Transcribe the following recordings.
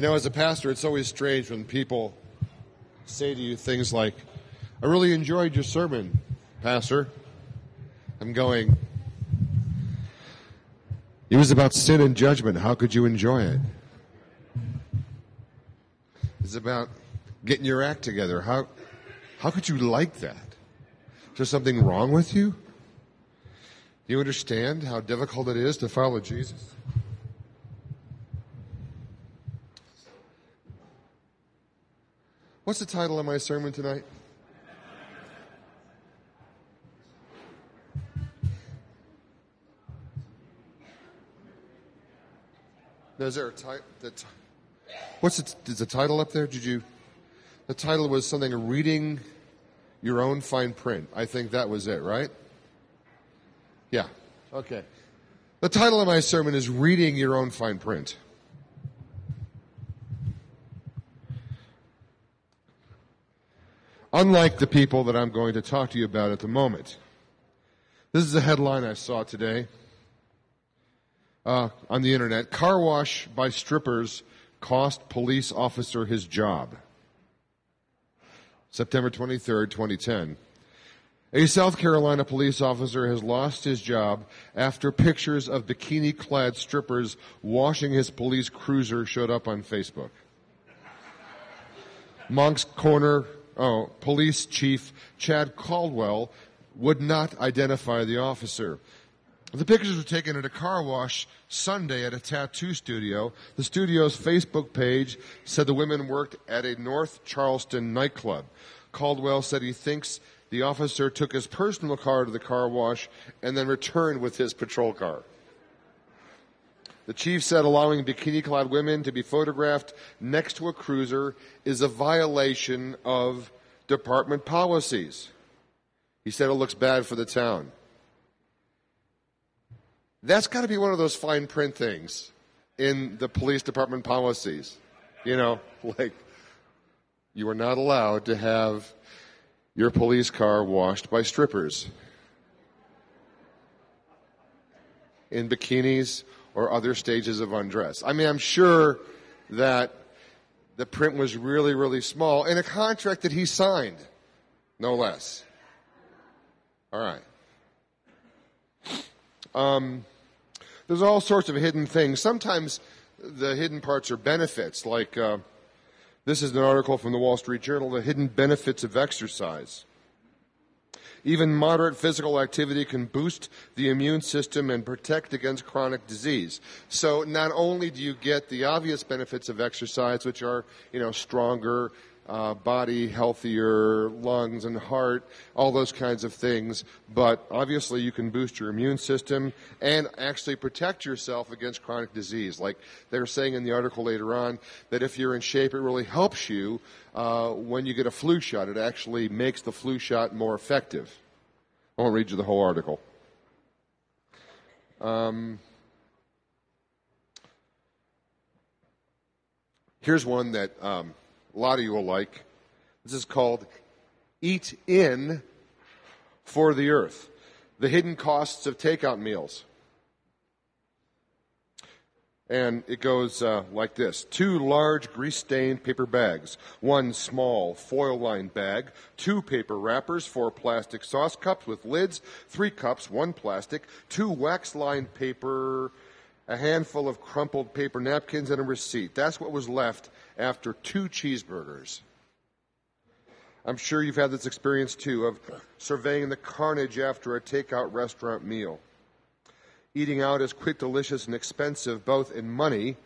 You know, as a pastor, it's always strange when people say to you things like, I really enjoyed your sermon, Pastor. I'm going, it was about sin and judgment. How could you enjoy it? It's about getting your act together. How, how could you like that? Is there something wrong with you? Do you understand how difficult it is to follow Jesus? What's the title of my sermon tonight? Now, is there a title? What's the, is the title up there? Did you? The title was something reading your own fine print. I think that was it, right? Yeah. Okay. The title of my sermon is Reading Your Own Fine Print. Unlike the people that I'm going to talk to you about at the moment. This is a headline I saw today uh, on the internet. Car wash by strippers cost police officer his job. September 23rd, 2010. A South Carolina police officer has lost his job after pictures of bikini clad strippers washing his police cruiser showed up on Facebook. Moncks Corner oh, Police Chief Chad Caldwell would not identify the officer. The pictures were taken at a car wash Sunday at a tattoo studio. The studio's Facebook page said the women worked at a North Charleston nightclub. Caldwell said he thinks the officer took his personal car to the car wash and then returned with his patrol car. The chief said allowing bikini clad women to be photographed next to a cruiser is a violation of department policies. He said it looks bad for the town. That's got to be one of those fine print things in the police department policies. You know, like you are not allowed to have your police car washed by strippers in bikinis or other stages of undress. I mean, I'm sure that the print was really, really small in a contract that he signed, no less. All right. Um, there's all sorts of hidden things. Sometimes the hidden parts are benefits, like uh, this is an article from the Wall Street Journal The Hidden Benefits of Exercise. Even moderate physical activity can boost the immune system and protect against chronic disease. So not only do you get the obvious benefits of exercise, which are, you know, stronger, uh, body healthier, lungs and heart, all those kinds of things. But obviously, you can boost your immune system and actually protect yourself against chronic disease. Like they're saying in the article later on, that if you're in shape, it really helps you uh, when you get a flu shot. It actually makes the flu shot more effective. I won't read you the whole article. Um, here's one that um, a lot of you will like. This is called Eat In for the Earth The Hidden Costs of Takeout Meals. And it goes uh, like this two large grease stained paper bags, one small foil lined bag, two paper wrappers, four plastic sauce cups with lids, three cups, one plastic, two wax lined paper a handful of crumpled paper napkins, and a receipt. That's what was left after two cheeseburgers. I'm sure you've had this experience too of surveying the carnage after a takeout restaurant meal. Eating out is quick, delicious, and expensive both in money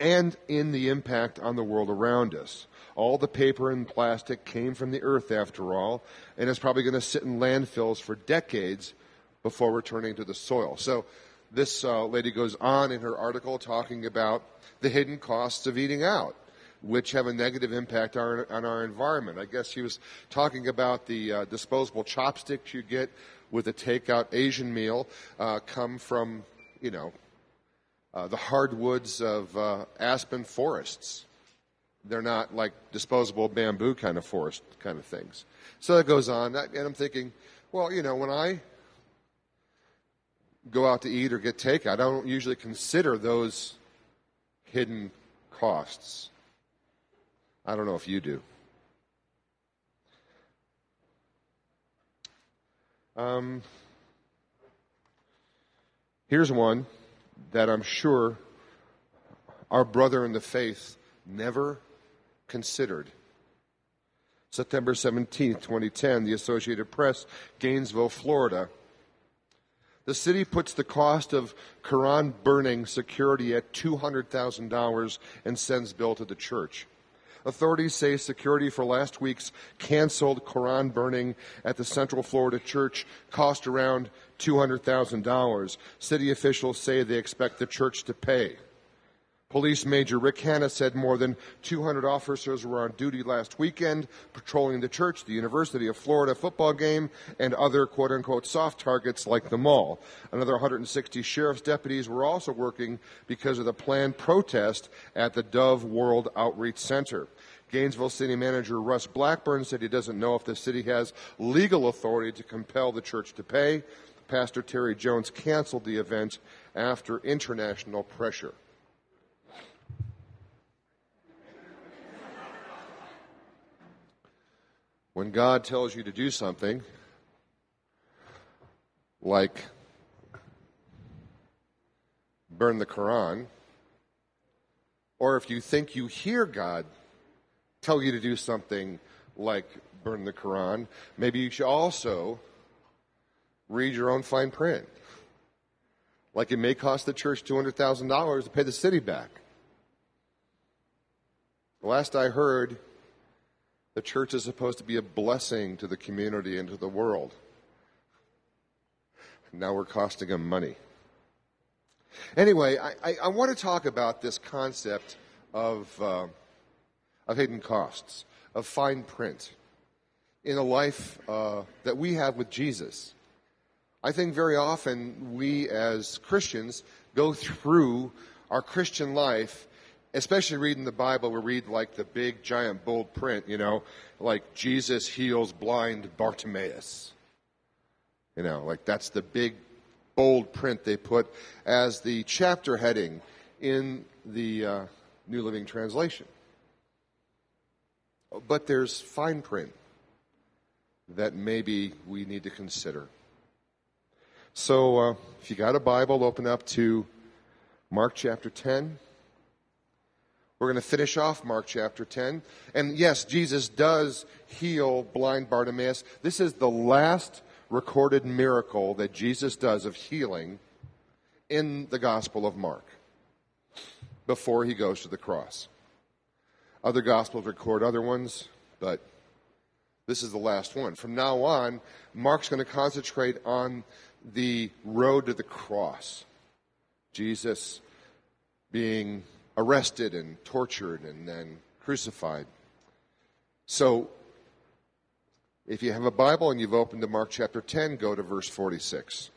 and in the impact on the world around us. All the paper and plastic came from the earth after all, and it's probably going to sit in landfills for decades before returning to the soil. So this uh, lady goes on in her article talking about the hidden costs of eating out, which have a negative impact on, on our environment. I guess he was talking about the uh, disposable chopsticks you get with a takeout Asian meal, uh, come from, you know, uh, the hardwoods of uh, aspen forests. They're not like disposable bamboo kind of forest kind of things. So that goes on, and I'm thinking, well, you know, when I go out to eat or get takeout, I don't usually consider those hidden costs. I don't know if you do. Um, here's one that I'm sure our brother in the faith never considered. September 17, 2010, the Associated Press, Gainesville, Florida. The city puts the cost of Quran burning security at $200,000 and sends bill to the church. Authorities say security for last week's canceled Quran burning at the Central Florida church cost around $200,000. City officials say they expect the church to pay. Police Major Rick Hanna said more than 200 officers were on duty last weekend patrolling the church, the University of Florida football game, and other quote unquote soft targets like the mall. Another 160 sheriff's deputies were also working because of the planned protest at the Dove World Outreach Center. Gainesville City Manager Russ Blackburn said he doesn't know if the city has legal authority to compel the church to pay. Pastor Terry Jones canceled the event after international pressure. When God tells you to do something, like burn the Quran, or if you think you hear God tell you to do something like burn the Quran, maybe you should also read your own fine print. Like it may cost the church $200,000 to pay the city back. The last I heard, the church is supposed to be a blessing to the community and to the world. Now we're costing them money. Anyway, I, I, I want to talk about this concept of, uh, of hidden costs, of fine print in a life uh, that we have with Jesus. I think very often we as Christians go through our Christian life especially reading the Bible, we read like the big, giant, bold print, you know, like Jesus heals blind Bartimaeus. You know, like that's the big, bold print they put as the chapter heading in the uh, New Living Translation. But there's fine print that maybe we need to consider. So, uh, if you got a Bible, open up to Mark chapter 10. We're going to finish off Mark chapter 10. And yes, Jesus does heal blind Bartimaeus. This is the last recorded miracle that Jesus does of healing in the Gospel of Mark before he goes to the cross. Other Gospels record other ones, but this is the last one. From now on, Mark's going to concentrate on the road to the cross. Jesus being arrested and tortured and then crucified. So, if you have a Bible and you've opened to Mark chapter 10, go to verse 46.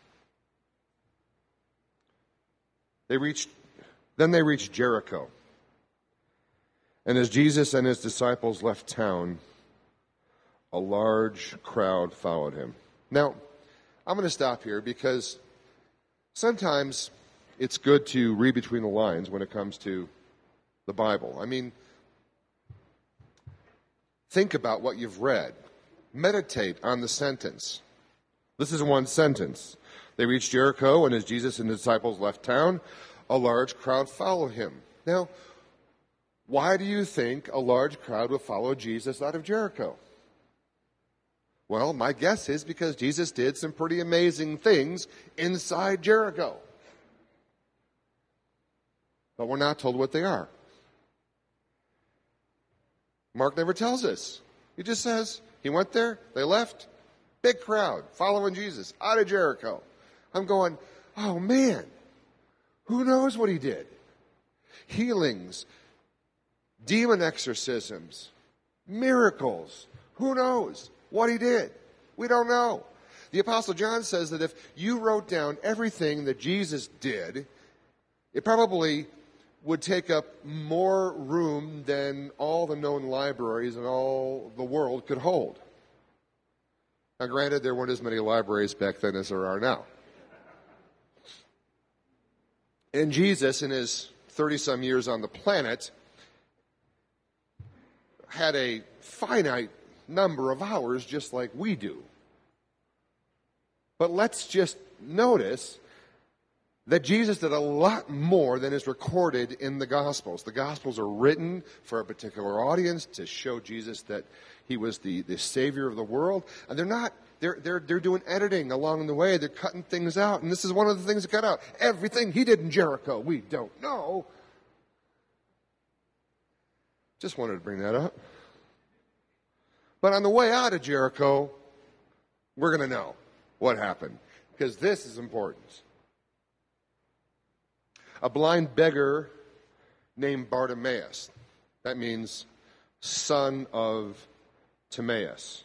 They reached, then they reached Jericho. And as Jesus and his disciples left town, a large crowd followed him. Now, I'm going to stop here because sometimes it's good to read between the lines when it comes to the Bible. I mean, think about what you've read, meditate on the sentence. This is one sentence. They reached Jericho, and as Jesus and his disciples left town, a large crowd followed him. Now, why do you think a large crowd would follow Jesus out of Jericho? Well, my guess is because Jesus did some pretty amazing things inside Jericho but we're not told what they are. Mark never tells us. He just says he went there, they left, big crowd following Jesus out of Jericho. I'm going, oh man, who knows what he did? Healings, demon exorcisms, miracles. Who knows what he did? We don't know. The Apostle John says that if you wrote down everything that Jesus did, it probably would take up more room than all the known libraries in all the world could hold. Now, granted, there weren't as many libraries back then as there are now. And Jesus, in his 30 some years on the planet, had a finite number of hours just like we do. But let's just notice that Jesus did a lot more than is recorded in the Gospels. The Gospels are written for a particular audience to show Jesus that he was the, the Savior of the world. And they're not, they're, they're, they're doing editing along the way. They're cutting things out. And this is one of the things that cut out. Everything he did in Jericho, we don't know. Just wanted to bring that up. But on the way out of Jericho, we're going to know what happened because this is important. A blind beggar named Bartimaeus. That means son of Timaeus.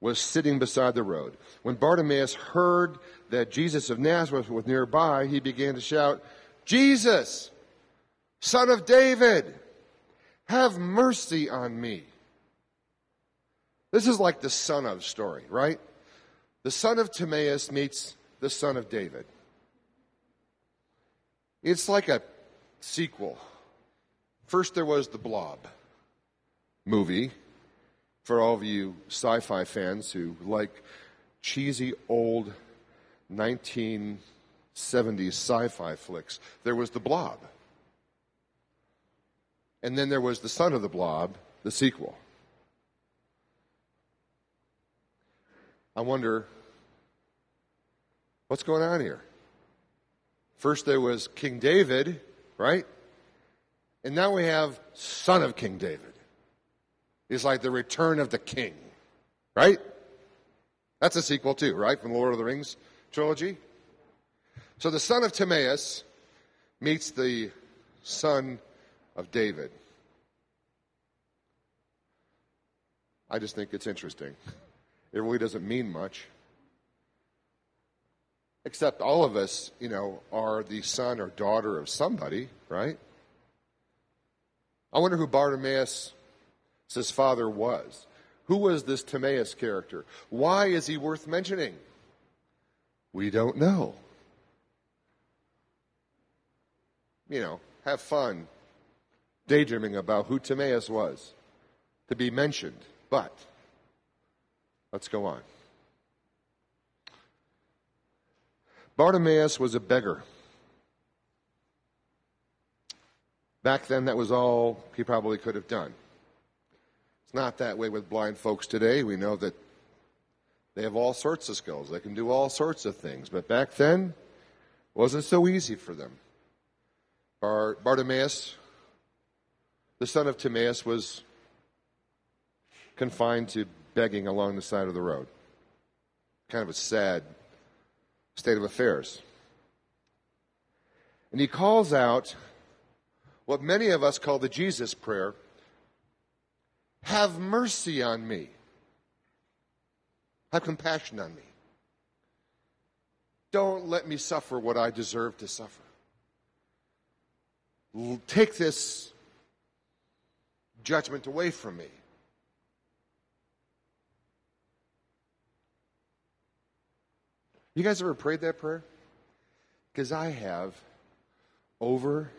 Was sitting beside the road. When Bartimaeus heard that Jesus of Nazareth was nearby, he began to shout, Jesus, son of David, have mercy on me. This is like the son of story, right? The son of Timaeus meets the son of David. It's like a sequel. First, there was the Blob movie for all of you sci fi fans who like cheesy old 1970s sci fi flicks. There was the Blob. And then there was the son of the Blob, the sequel. I wonder what's going on here? First there was King David, right? And now we have son of King David. It's like the return of the king, right? That's a sequel too, right? From the Lord of the Rings trilogy. So the son of Timaeus meets the son of David. I just think it's interesting. It really doesn't mean much. Except all of us, you know, are the son or daughter of somebody, right? I wonder who Bartimaeus' father was. Who was this Timaeus character? Why is he worth mentioning? We don't know. You know, have fun daydreaming about who Timaeus was to be mentioned. But Let's go on. Bartimaeus was a beggar. Back then, that was all he probably could have done. It's not that way with blind folks today. We know that they have all sorts of skills, they can do all sorts of things. But back then, it wasn't so easy for them. Bar- Bartimaeus, the son of Timaeus, was confined to begging along the side of the road. Kind of a sad state of affairs. And he calls out what many of us call the Jesus prayer Have mercy on me. Have compassion on me. Don't let me suffer what I deserve to suffer. Take this judgment away from me. You guys ever prayed that prayer? Because I have over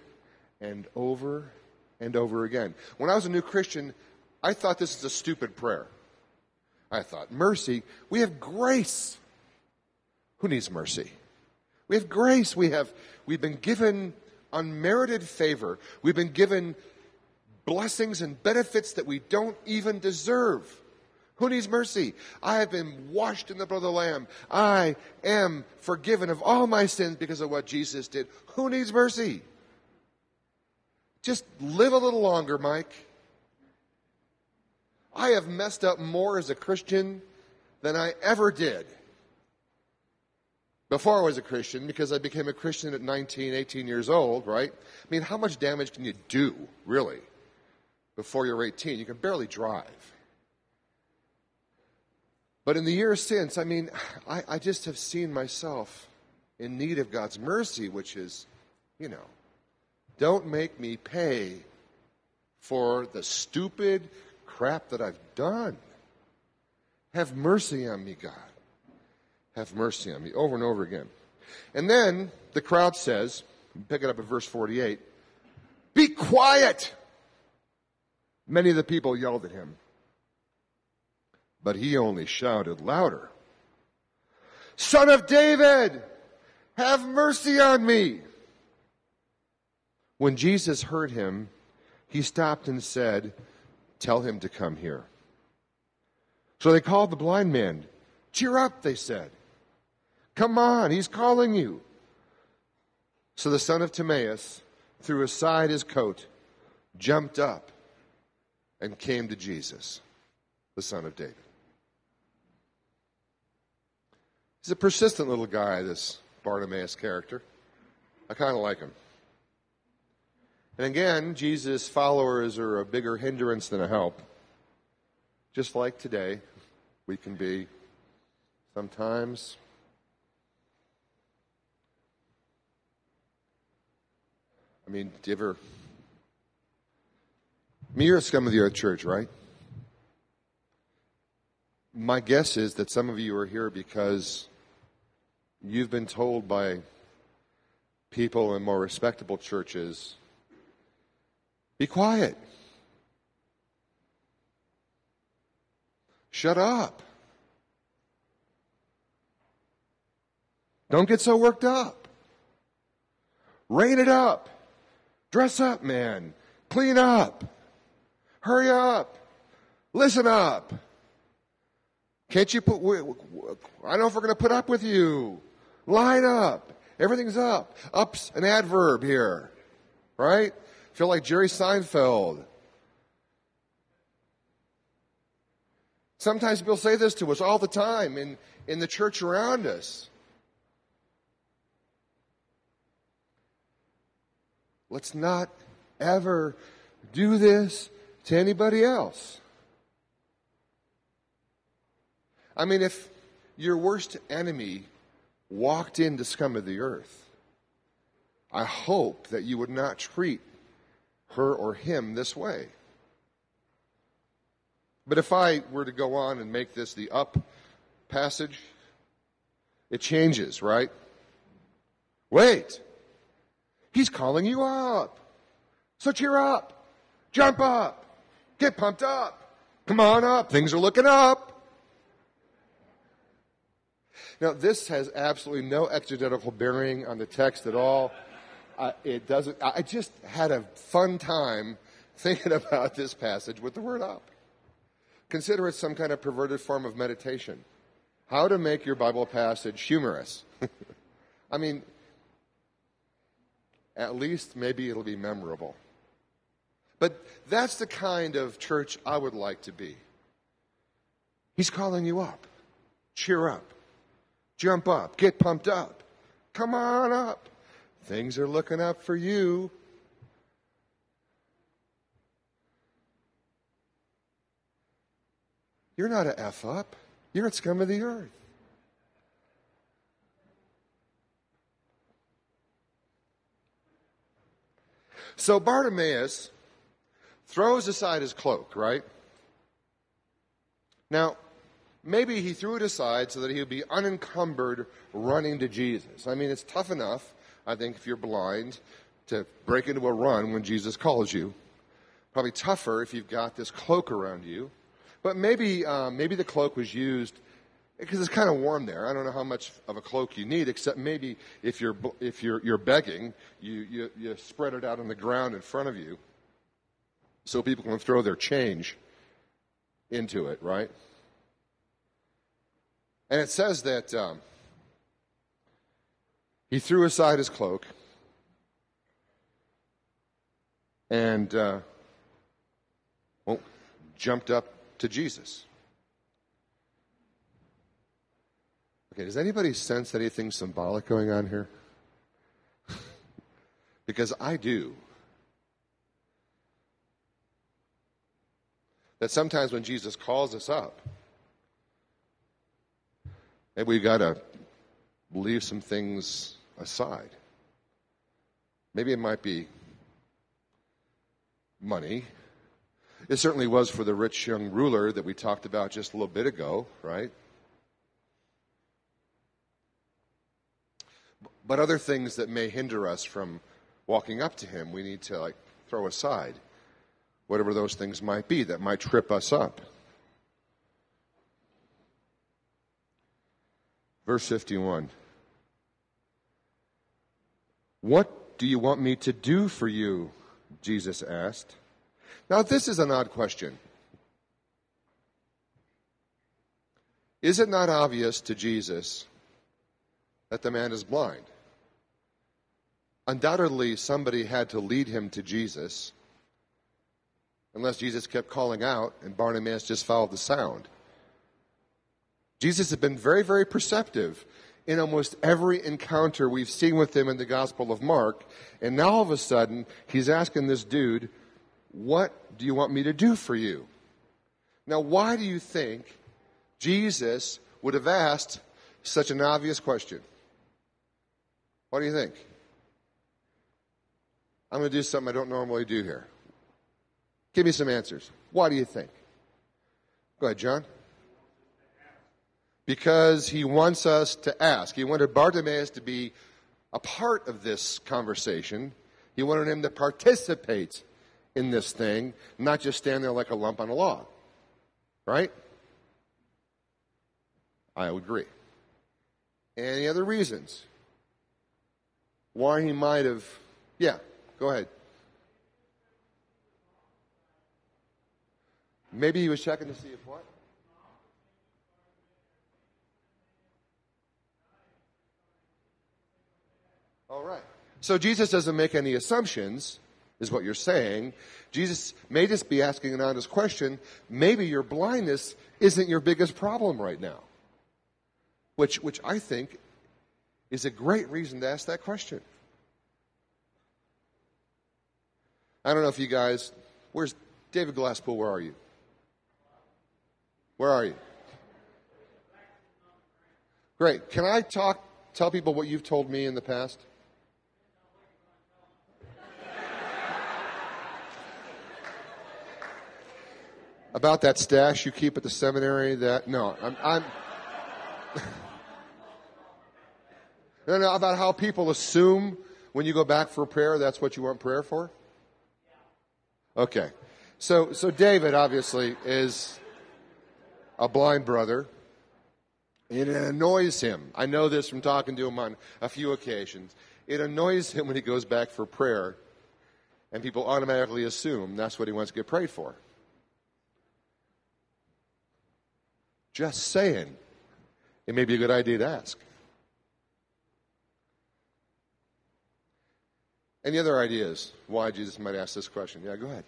and over and over again. When I was a new Christian, I thought this is a stupid prayer. I thought, mercy, we have grace. Who needs mercy? We have grace. We have, we've been given unmerited favor. We've been given blessings and benefits that we don't even deserve. Who needs mercy? I have been washed in the blood of the Lamb. I am forgiven of all my sins because of what Jesus did. Who needs mercy? Just live a little longer, Mike. I have messed up more as a Christian than I ever did before I was a Christian because I became a Christian at 19, 18 years old, right? I mean, how much damage can you do, really, before you're 18? You can barely drive. But in the years since, I mean, I, I just have seen myself in need of God's mercy, which is, you know, don't make me pay for the stupid crap that I've done. Have mercy on me, God. Have mercy on me over and over again. And then the crowd says, pick it up at verse 48, be quiet. Many of the people yelled at him, but he only shouted louder Son of David, have mercy on me. When Jesus heard him, he stopped and said, Tell him to come here. So they called the blind man. Cheer up, they said. Come on, he's calling you. So the son of Timaeus threw aside his coat, jumped up, and came to Jesus, the son of David. He's a persistent little guy, this Bartimaeus character. I kind of like him. And again, Jesus' followers are a bigger hindrance than a help. Just like today, we can be sometimes. I mean, do you ever. I mean, you're a scum of the earth church, right? My guess is that some of you are here because you've been told by people in more respectable churches be quiet. Shut up. Don't get so worked up. Rain it up. Dress up, man. Clean up. Hurry up. Listen up. Can't you put, I don't know if we're going to put up with you. Line up. Everything's up. Up's an adverb here. Right? Feel like Jerry Seinfeld. Sometimes people say this to us all the time in, in the church around us. Let's not ever do this to anybody else. I mean, if your worst enemy walked into scum of the earth, I hope that you would not treat her or him this way. But if I were to go on and make this the up passage, it changes, right? Wait. He's calling you up. So cheer up. Jump up. Get pumped up. Come on up. Things are looking up. Now, this has absolutely no exegetical bearing on the text at all it doesn't. I just had a fun time thinking about this passage with the word up. Consider it some kind of perverted form of meditation. How to make your Bible passage humorous. I mean, at least maybe it'll be memorable. But that's the kind of church I would like to be. He's calling you up. Cheer up. Jump up. Get pumped up. Come on up. Things are looking up for you. You're not a F up. You're a scum of the earth. So Bartimaeus throws aside his cloak, right? Now, maybe he threw it aside so that he would be unencumbered running to Jesus. I mean, it's tough enough I think, if you're blind, to break into a run when Jesus calls you. Probably tougher if you've got this cloak around you. But maybe, um, maybe the cloak was used because it's kind of warm there. I don't know how much of a cloak you need, except maybe if you're, if you're, you're begging, you, you, you spread it out on the ground in front of you so people can throw their change into it, right? And it says that um, he threw aside his cloak and uh, well, jumped up to Jesus. Okay, does anybody sense anything symbolic going on here? because I do. That sometimes when Jesus calls us up, and we got to leave some things aside. Maybe it might be money. It certainly was for the rich young ruler that we talked about just a little bit ago, right? But other things that may hinder us from walking up to him, we need to like throw aside. Whatever those things might be that might trip us up. Verse 51. What do you want me to do for you? Jesus asked. Now, this is an odd question. Is it not obvious to Jesus that the man is blind? Undoubtedly, somebody had to lead him to Jesus, unless Jesus kept calling out and Bartimaeus just followed the sound. Jesus had been very, very perceptive in almost every encounter we've seen with him in the Gospel of Mark. And now all of a sudden, he's asking this dude, What do you want me to do for you? Now, why do you think Jesus would have asked such an obvious question? What do you think? I'm going to do something I don't normally do here. Give me some answers. Why do you think? Go ahead, John. Because he wants us to ask. He wanted Bartimaeus to be a part of this conversation. He wanted him to participate in this thing, not just stand there like a lump on a log. Right? I agree. Any other reasons why he might have? Yeah, go ahead. Maybe he was checking to see if what? All right. So Jesus doesn't make any assumptions, is what you're saying. Jesus may just be asking an honest question. Maybe your blindness isn't your biggest problem right now. Which, which I think is a great reason to ask that question. I don't know if you guys, where's David Glasspool? Where are you? Where are you? Great. Can I talk, tell people what you've told me in the past? About that stash you keep at the seminary that, no, I'm, I'm no, no, about how people assume when you go back for prayer, that's what you want prayer for? Okay. So, so David obviously is a blind brother. And it annoys him. I know this from talking to him on a few occasions. It annoys him when he goes back for prayer and people automatically assume that's what he wants to get prayed for. Just saying. It may be a good idea to ask. Any other ideas why Jesus might ask this question? Yeah, go ahead.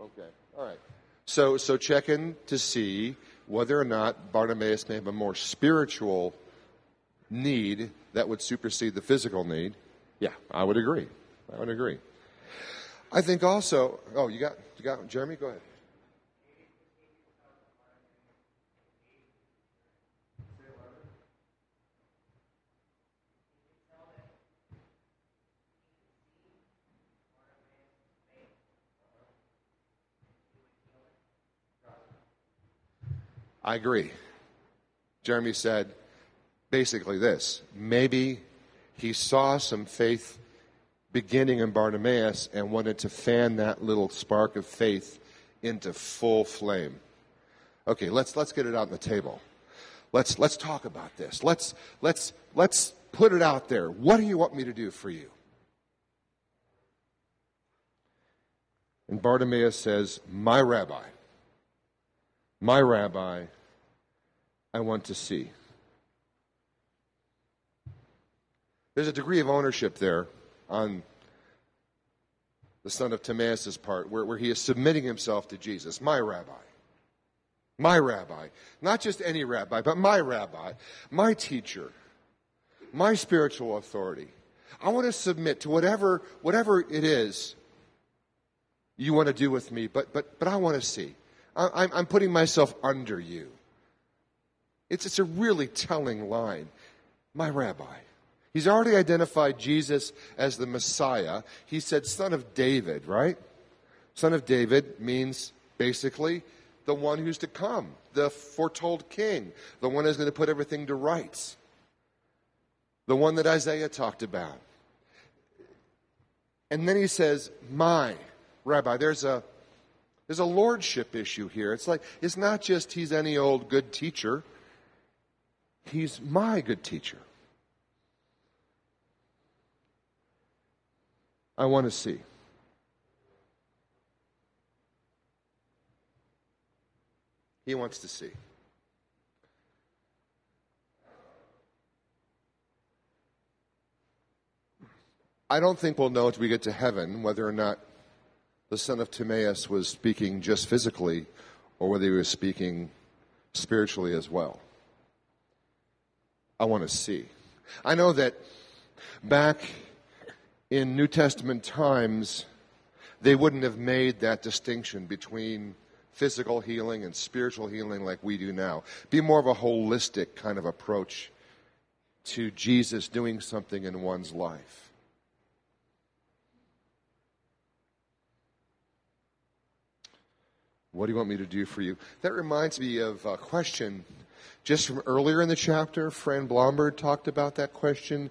Okay. All right. So so check in to see whether or not Bartimaeus may have a more spiritual need that would supersede the physical need. Yeah, I would agree. I would agree. I think also. Oh, you got you got Jeremy. Go ahead. I agree. Jeremy said basically this maybe he saw some faith beginning in Bartimaeus and wanted to fan that little spark of faith into full flame. Okay, let's let's get it out on the table. Let's let's talk about this. Let's let's let's put it out there. What do you want me to do for you? And Bartimaeus says, "My rabbi." My rabbi, I want to see. There's a degree of ownership there on the son of Timaeus' part where, where he is submitting himself to Jesus, my rabbi. My rabbi. Not just any rabbi, but my rabbi, my teacher, my spiritual authority. I want to submit to whatever, whatever it is you want to do with me, but, but, but I want to see. I'm, I'm putting myself under you. It's, it's a really telling line. My rabbi. He's already identified Jesus as the Messiah. He said, son of David, right? Son of David means basically the one who's to come, the foretold king, the one who's going to put everything to rights, the one that Isaiah talked about. And then he says, My rabbi. There's a, there's a lordship issue here. It's like, it's not just he's any old good teacher, he's my good teacher. I want to see. He wants to see. I don't think we'll know until we get to heaven whether or not the son of Timaeus was speaking just physically or whether he was speaking spiritually as well. I want to see. I know that back in New Testament times, they wouldn't have made that distinction between physical healing and spiritual healing like we do now. Be more of a holistic kind of approach to Jesus doing something in one's life. What do you want me to do for you? That reminds me of a question just from earlier in the chapter. Fran Blomberg talked about that question.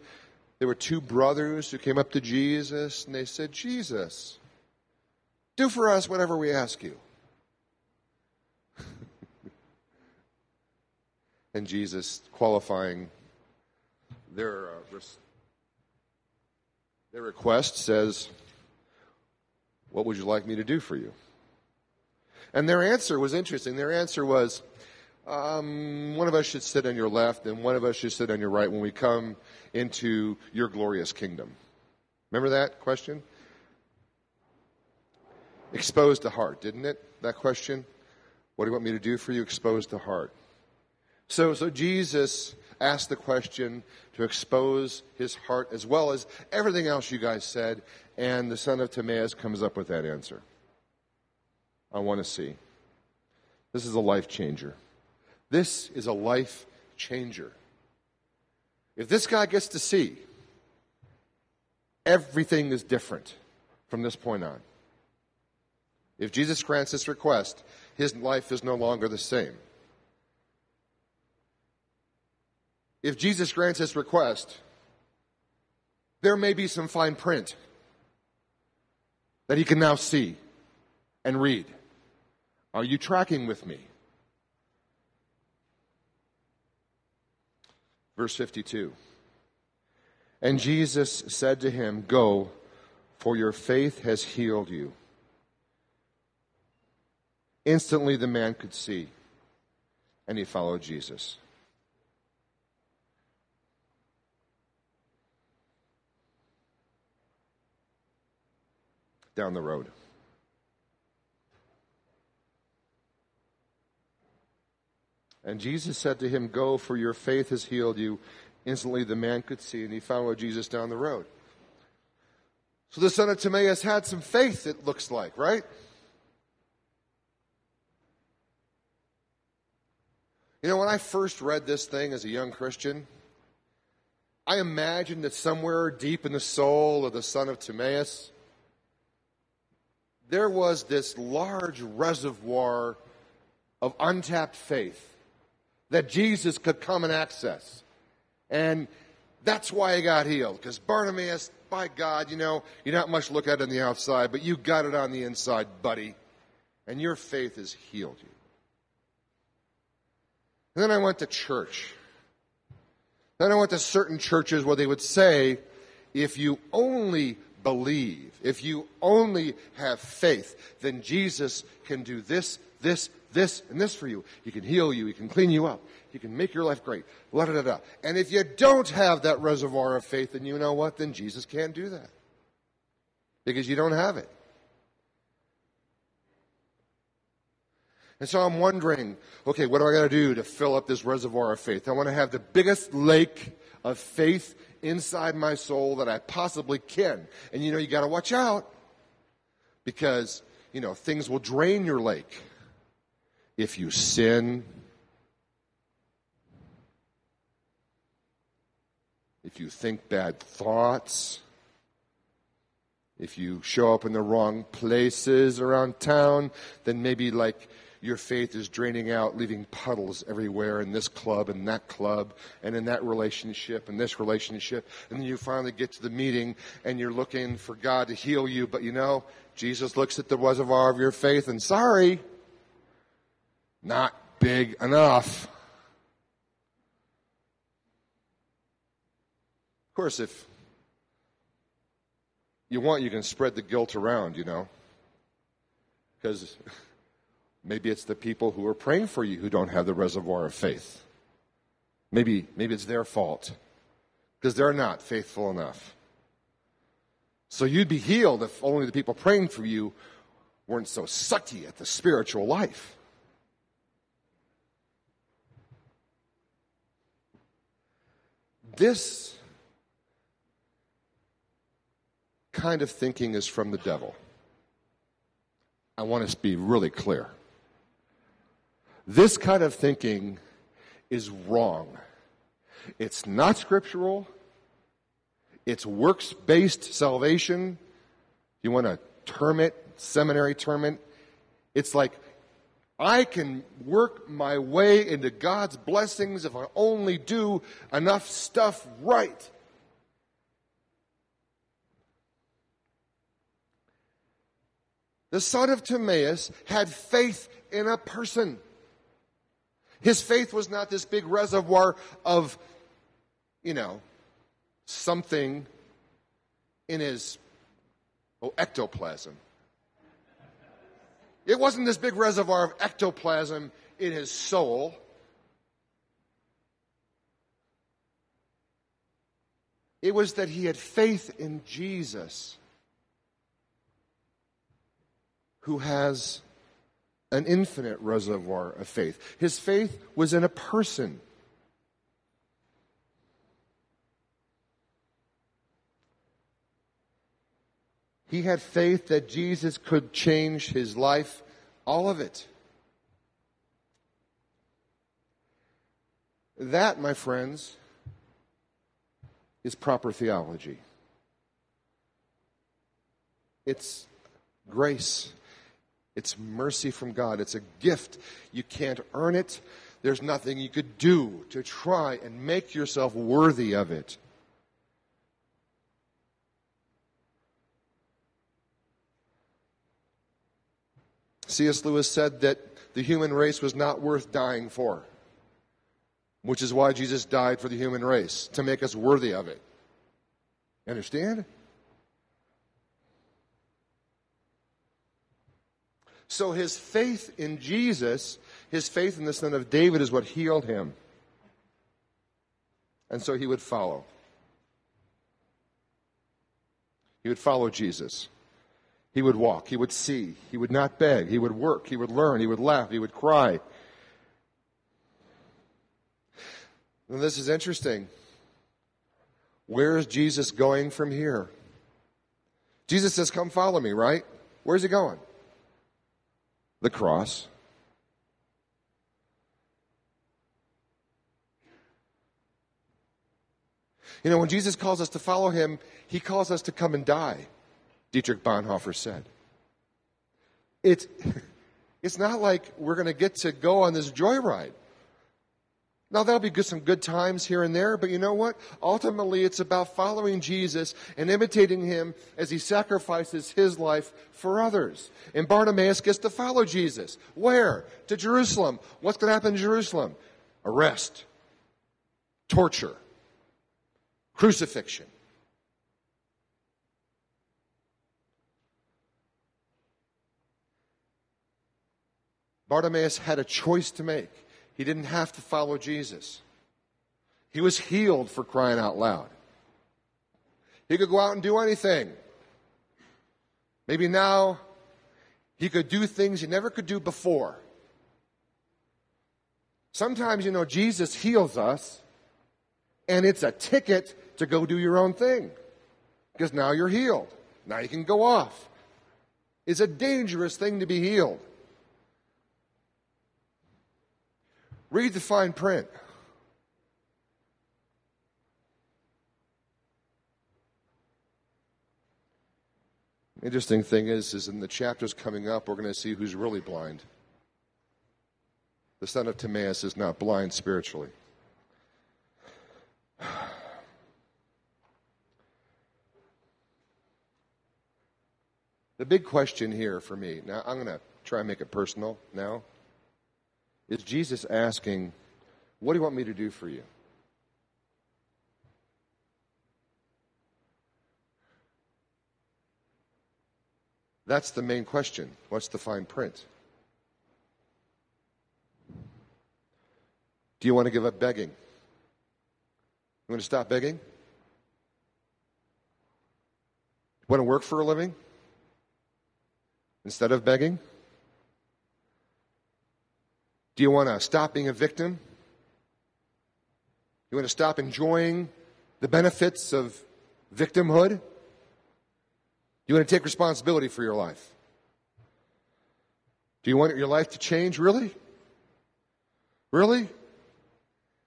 There were two brothers who came up to Jesus and they said, Jesus, do for us whatever we ask you. and Jesus, qualifying their, uh, their request, says, What would you like me to do for you? And their answer was interesting. Their answer was, um, one of us should sit on your left and one of us should sit on your right when we come into your glorious kingdom. Remember that question? Exposed the heart, didn't it? That question? What do you want me to do for you? Expose the heart. So, so Jesus asked the question to expose his heart as well as everything else you guys said, and the son of Timaeus comes up with that answer. I want to see. This is a life changer. This is a life changer. If this guy gets to see, everything is different from this point on. If Jesus grants this request, his life is no longer the same. If Jesus grants this request, there may be some fine print that he can now see and read. Are you tracking with me? Verse 52. And Jesus said to him, Go, for your faith has healed you. Instantly the man could see, and he followed Jesus. Down the road. And Jesus said to him, Go, for your faith has healed you. Instantly the man could see, and he followed Jesus down the road. So the son of Timaeus had some faith, it looks like, right? You know, when I first read this thing as a young Christian, I imagined that somewhere deep in the soul of the son of Timaeus, there was this large reservoir of untapped faith that Jesus could come and access. And that's why he got healed. Because Bartimaeus, by God, you know, you're not much look at on the outside, but you got it on the inside, buddy. And your faith has healed you. And then I went to church. Then I went to certain churches where they would say, if you only believe, if you only have faith, then Jesus can do this, this, this and this for you. He can heal you. He can clean you up. He can make your life great. La da da da. And if you don't have that reservoir of faith, then you know what? Then Jesus can't do that. Because you don't have it. And so I'm wondering, okay, what do I got to do to fill up this reservoir of faith? I want to have the biggest lake of faith inside my soul that I possibly can. And you know, you got to watch out because, you know, things will drain your lake if you sin, if you think bad thoughts, If you show up in the wrong places around town, then maybe like your faith is draining out, leaving puddles everywhere in this club and that club and in that relationship and this relationship. And then you finally get to the meeting and you're looking for God to heal you, but you know, Jesus looks at the reservoir of your faith and sorry, not big enough. Of course, if you want, you can spread the guilt around, you know. Because maybe it's the people who are praying for you who don't have the reservoir of faith. Maybe, maybe it's their fault because they're not faithful enough. So you'd be healed if only the people praying for you weren't so sucky at the spiritual life. This kind of thinking is from the devil. I want us to be really clear. This kind of thinking is wrong. It's not scriptural. It's works based salvation. You want to term it, seminary term it. It's like, I can work my way into God's blessings if I only do enough stuff right. The son of Timaeus had faith in a person. His faith was not this big reservoir of, you know, something in his oh, ectoplasm. It wasn't this big reservoir of ectoplasm in his soul. It was that he had faith in Jesus who has an infinite reservoir of faith. His faith was in a person. He had faith that Jesus could change his life, all of it. That, my friends, is proper theology. It's grace. It's mercy from God. It's a gift. You can't earn it. There's nothing you could do to try and make yourself worthy of it. C.S. Lewis said that the human race was not worth dying for, which is why Jesus died for the human race, to make us worthy of it. Understand? So his faith in Jesus, his faith in the Son of David is what healed him. And so he would follow. He would follow Jesus. He would walk. He would see. He would not beg. He would work. He would learn. He would laugh. He would cry. And this is interesting. Where is Jesus going from here? Jesus says, Come follow me, right? Where's he going? the cross. You know, when Jesus calls us to follow him, he calls us to come and die, Dietrich Bonhoeffer said. It's, it's not like we're going to get to go on this joyride. Now that'll be good, some good times here and there, but you know what? Ultimately, it's about following Jesus and imitating him as he sacrifices his life for others. And Bartimaeus gets to follow Jesus. Where? To Jerusalem. What's going to happen in Jerusalem? Arrest, torture, crucifixion. Bartimaeus had a choice to make. He didn't have to follow Jesus. He was healed for crying out loud. He could go out and do anything. Maybe now he could do things he never could do before. Sometimes, you know, Jesus heals us, and it's a ticket to go do your own thing. Because now you're healed. Now you can go off. It's a dangerous thing to be healed. Read the fine print. Interesting thing is, is in the chapters coming up, we're going to see who's really blind. The son of Timaeus is not blind spiritually. The big question here for me, now I'm going to try and make it personal now, is Jesus asking, What do you want me to do for you? That's the main question. What's the fine print? Do you want to give up begging? You want to stop begging? Want to work for a living instead of begging? Do you want to stop being a victim? You want to stop enjoying the benefits of victimhood? You want to take responsibility for your life? Do you want your life to change? Really? Really?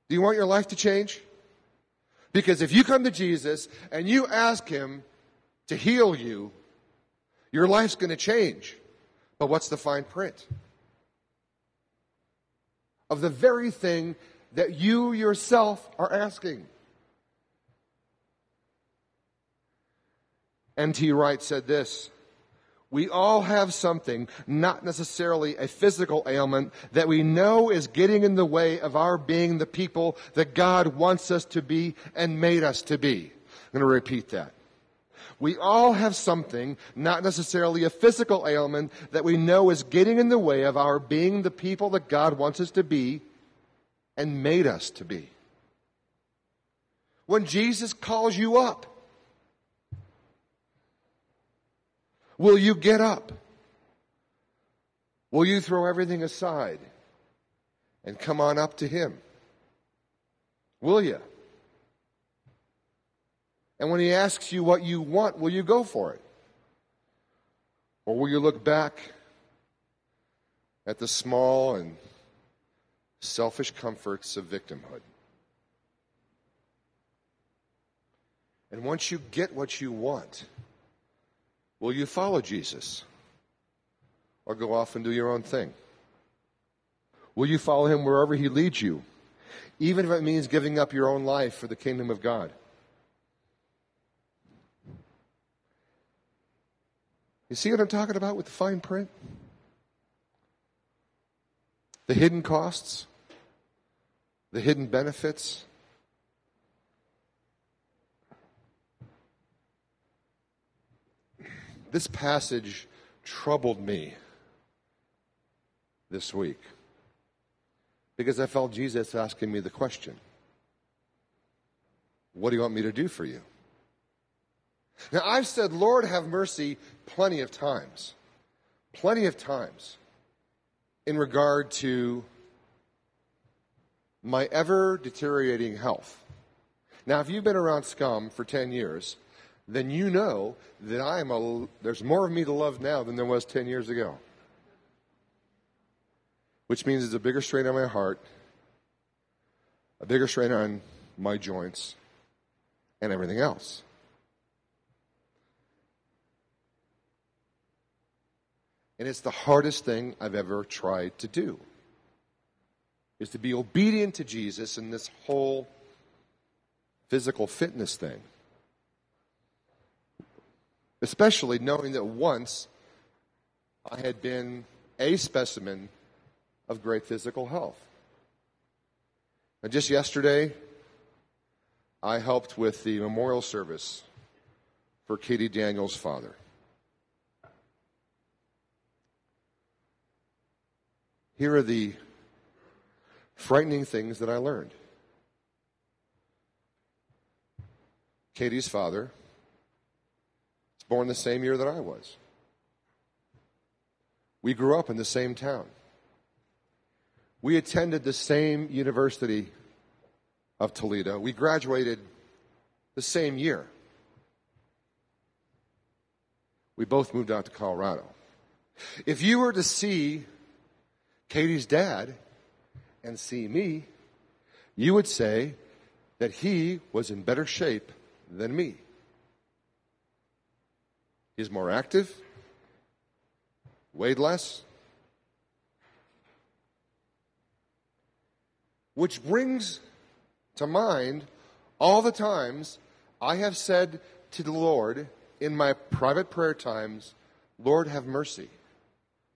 Do you want your life to change? Because if you come to Jesus and you ask Him to heal you, your life's going to change. But what's the fine print? Of the very thing that you yourself are asking. N.T. Wright said this We all have something, not necessarily a physical ailment, that we know is getting in the way of our being the people that God wants us to be and made us to be. I'm going to repeat that. We all have something, not necessarily a physical ailment, that we know is getting in the way of our being the people that God wants us to be and made us to be. When Jesus calls you up, Will you get up? Will you throw everything aside and come on up to Him? Will you? And when He asks you what you want, will you go for it? Or will you look back at the small and selfish comforts of victimhood? And once you get what you want, Will you follow Jesus? Or go off and do your own thing? Will you follow him wherever he leads you? Even if it means giving up your own life for the kingdom of God. You see what I'm talking about with the fine print? The hidden costs, the hidden benefits. This passage troubled me this week because I felt Jesus asking me the question What do you want me to do for you? Now, I've said, Lord, have mercy plenty of times, plenty of times in regard to my ever deteriorating health. Now, if you've been around scum for 10 years, then you know that I am a, there's more of me to love now than there was 10 years ago. Which means it's a bigger strain on my heart, a bigger strain on my joints, and everything else. And it's the hardest thing I've ever tried to do. Is to be obedient to Jesus in this whole physical fitness thing especially knowing that once I had been a specimen of great physical health. And just yesterday, I helped with the memorial service for Katie Daniels' father. Here are the frightening things that I learned. Katie's father was born the same year that I was. We grew up in the same town. We attended the same University of Toledo. We graduated the same year. We both moved out to Colorado. If you were to see Katie's dad and see me, you would say that he was in better shape than me. He's more active, weighed less. Which brings to mind all the times I have said to the Lord in my private prayer times, Lord, have mercy.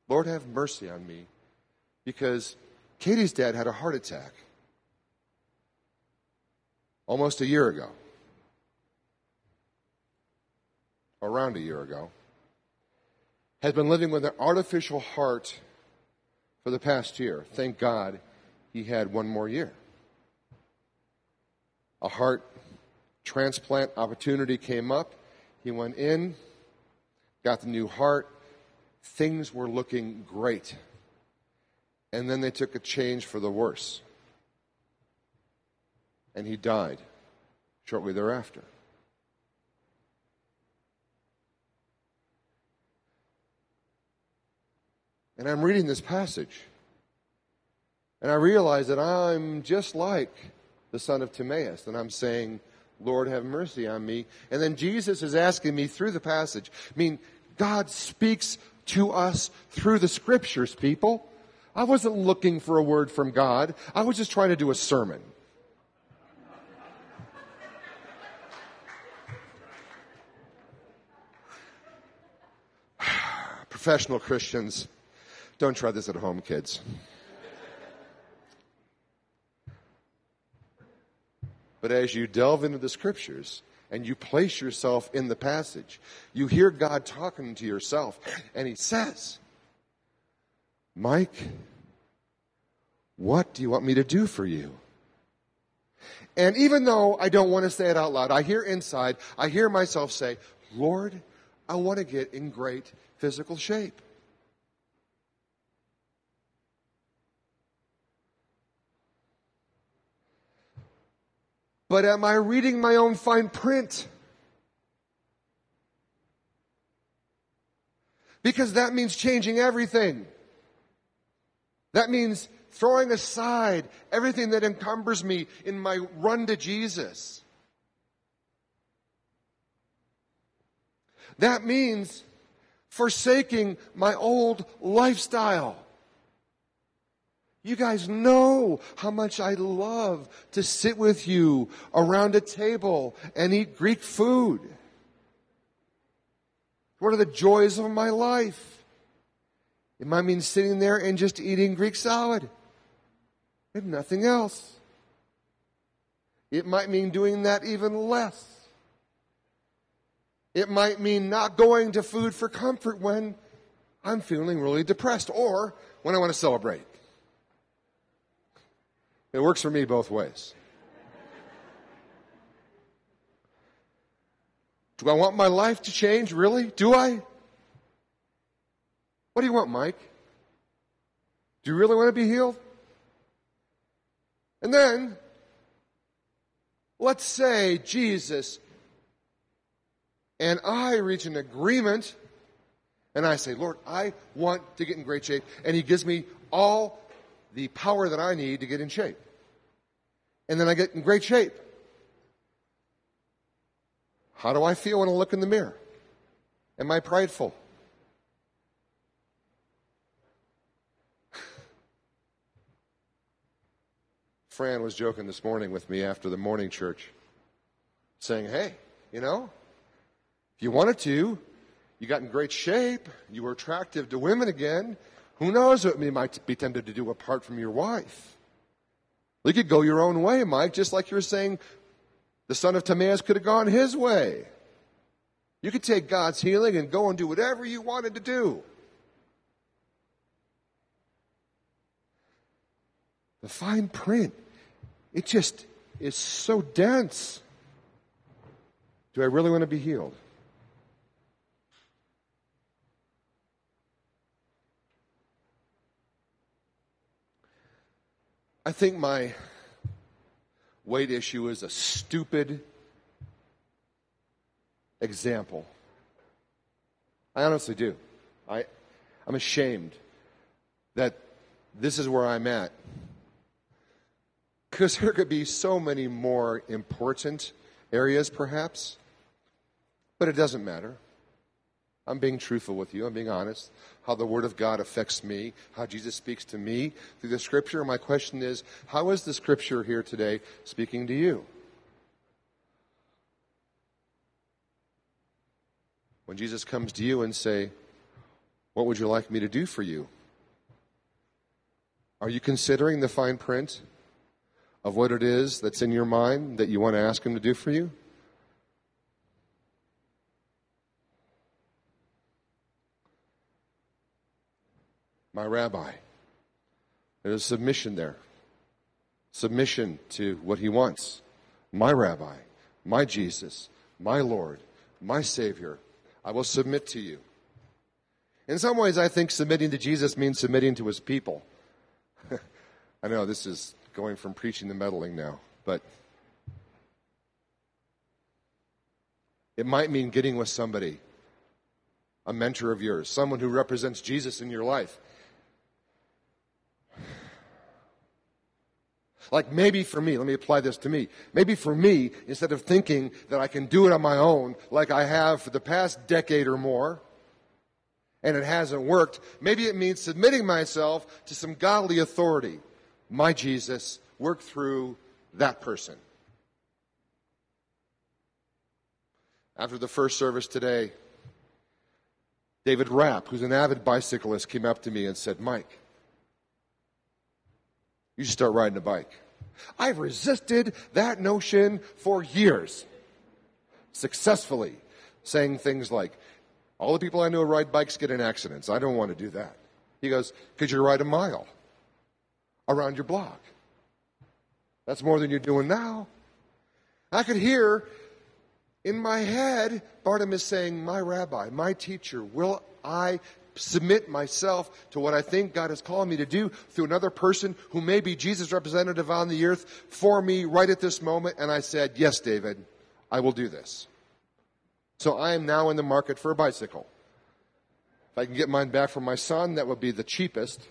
Lord, have mercy on me. Because Katie's dad had a heart attack almost a year ago. Around a year ago. Had been living with an artificial heart for the past year. Thank God he had one more year. A heart transplant opportunity came up. He went in, got the new heart. Things were looking great. And then they took a change for the worse. And he died shortly thereafter. And I'm reading this passage. And I realize that I'm just like the son of Timaeus. And I'm saying, Lord, have mercy on me. And then Jesus is asking me through the passage. I mean, God speaks to us through the scriptures, people. I wasn't looking for a word from God. I was just trying to do a sermon. Professional Christians, don't try this at home, kids. But as you delve into the scriptures and you place yourself in the passage, you hear God talking to yourself, and He says, Mike, what do you want me to do for you? And even though I don't want to say it out loud, I hear inside, I hear myself say, Lord, I want to get in great physical shape. But am I reading my own fine print? Because that means changing everything. That means throwing aside everything that encumbers me in my run to Jesus. That means forsaking my old lifestyle. You guys know how much I love to sit with you around a table and eat Greek food. What are the joys of my life? It might mean sitting there and just eating Greek salad and nothing else. It might mean doing that even less. It might mean not going to food for comfort when I'm feeling really depressed or when I want to celebrate. It works for me both ways. Do I want my life to change? Really? Do I? What do you want, Mike? Do you really want to be healed? And then, let's say Jesus and I reach an agreement and I say, Lord, I want to get in great shape. And He gives me all the power that I need to get in shape. And then I get in great shape. How do I feel when I look in the mirror? Am I prideful? Fran was joking this morning with me after the morning church, saying, Hey, you know, if you wanted to, you got in great shape, you were attractive to women again, who knows what you might be tempted to do apart from your wife? You could go your own way, Mike, just like you were saying the son of Timaeus could have gone his way. You could take God's healing and go and do whatever you wanted to do. The fine print, it just is so dense. Do I really want to be healed? I think my weight issue is a stupid example. I honestly do. I, I'm ashamed that this is where I'm at. Because there could be so many more important areas, perhaps, but it doesn't matter. I'm being truthful with you. I'm being honest. How the Word of God affects me, how Jesus speaks to me through the Scripture. My question is, how is the Scripture here today speaking to you? When Jesus comes to you and say, what would you like me to do for you? Are you considering the fine print of what it is that's in your mind that you want to ask Him to do for you? My rabbi. There's submission there. Submission to what He wants. My rabbi, my Jesus, my Lord, my Savior. I will submit to you. In some ways, I think submitting to Jesus means submitting to His people. I know this is going from preaching to meddling now, but it might mean getting with somebody, a mentor of yours, someone who represents Jesus in your life. Like maybe for me, let me apply this to me. Maybe for me, instead of thinking that I can do it on my own, like I have for the past decade or more, and it hasn't worked, maybe it means submitting myself to some godly authority my Jesus, work through that person. After the first service today, David Rapp, who's an avid bicyclist, came up to me and said, Mike, you should start riding a bike. I've resisted that notion for years, successfully, saying things like, all the people I know who ride bikes get in accidents. I don't want to do that. He goes, could you ride a mile? Around your block. That's more than you're doing now. I could hear in my head Bartimaeus saying, My rabbi, my teacher, will I submit myself to what I think God is calling me to do through another person who may be Jesus' representative on the earth for me right at this moment? And I said, Yes, David, I will do this. So I am now in the market for a bicycle. If I can get mine back from my son, that would be the cheapest.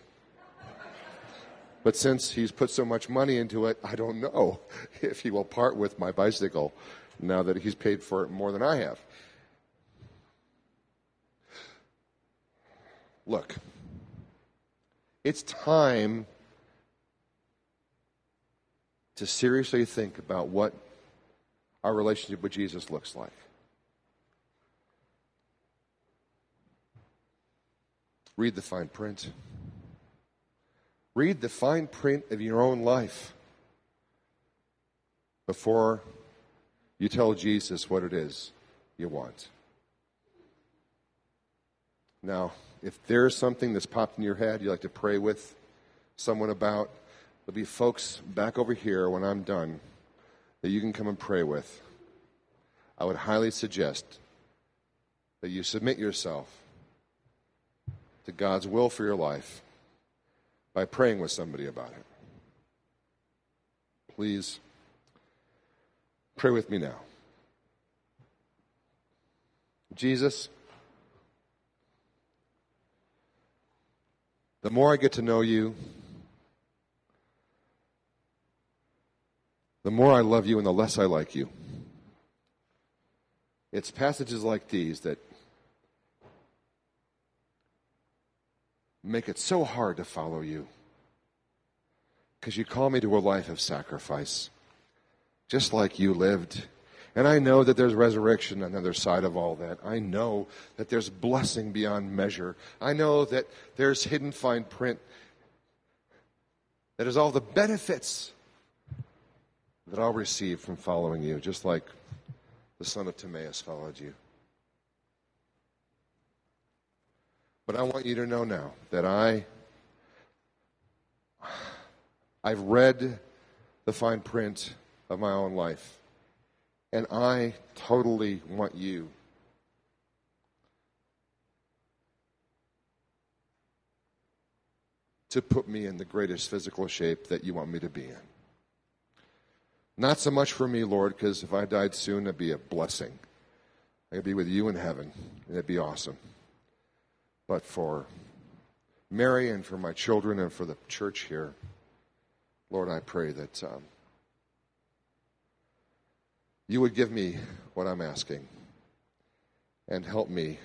But since he's put so much money into it, I don't know if he will part with my bicycle now that he's paid for it more than I have. Look, it's time to seriously think about what our relationship with Jesus looks like. Read the fine print. Read the fine print of your own life before you tell Jesus what it is you want. Now, if there's something that's popped in your head you'd like to pray with someone about, there'll be folks back over here when I'm done that you can come and pray with. I would highly suggest that you submit yourself to God's will for your life by praying with somebody about it. Please pray with me now. Jesus, the more I get to know you, the more I love you and the less I like you. It's passages like these that make it so hard to follow you. Because you call me to a life of sacrifice, just like you lived. And I know that there's resurrection on the other side of all that. I know that there's blessing beyond measure. I know that there's hidden fine print that is all the benefits that I'll receive from following you, just like the son of Timaeus followed you. But I want you to know now that I I've read the fine print of my own life. And I totally want you to put me in the greatest physical shape that you want me to be in. Not so much for me, Lord, because if I died soon, it'd be a blessing. I could be with you in heaven, and it'd be awesome but for Mary and for my children and for the church here. Lord, I pray that um, you would give me what I'm asking and help me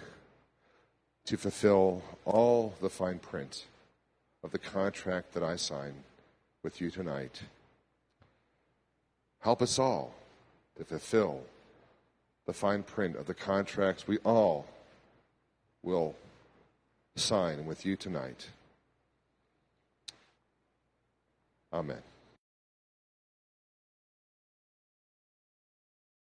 to fulfill all the fine print of the contract that I sign with you tonight. Help us all to fulfill the fine print of the contracts we all will sign with you tonight. Amen.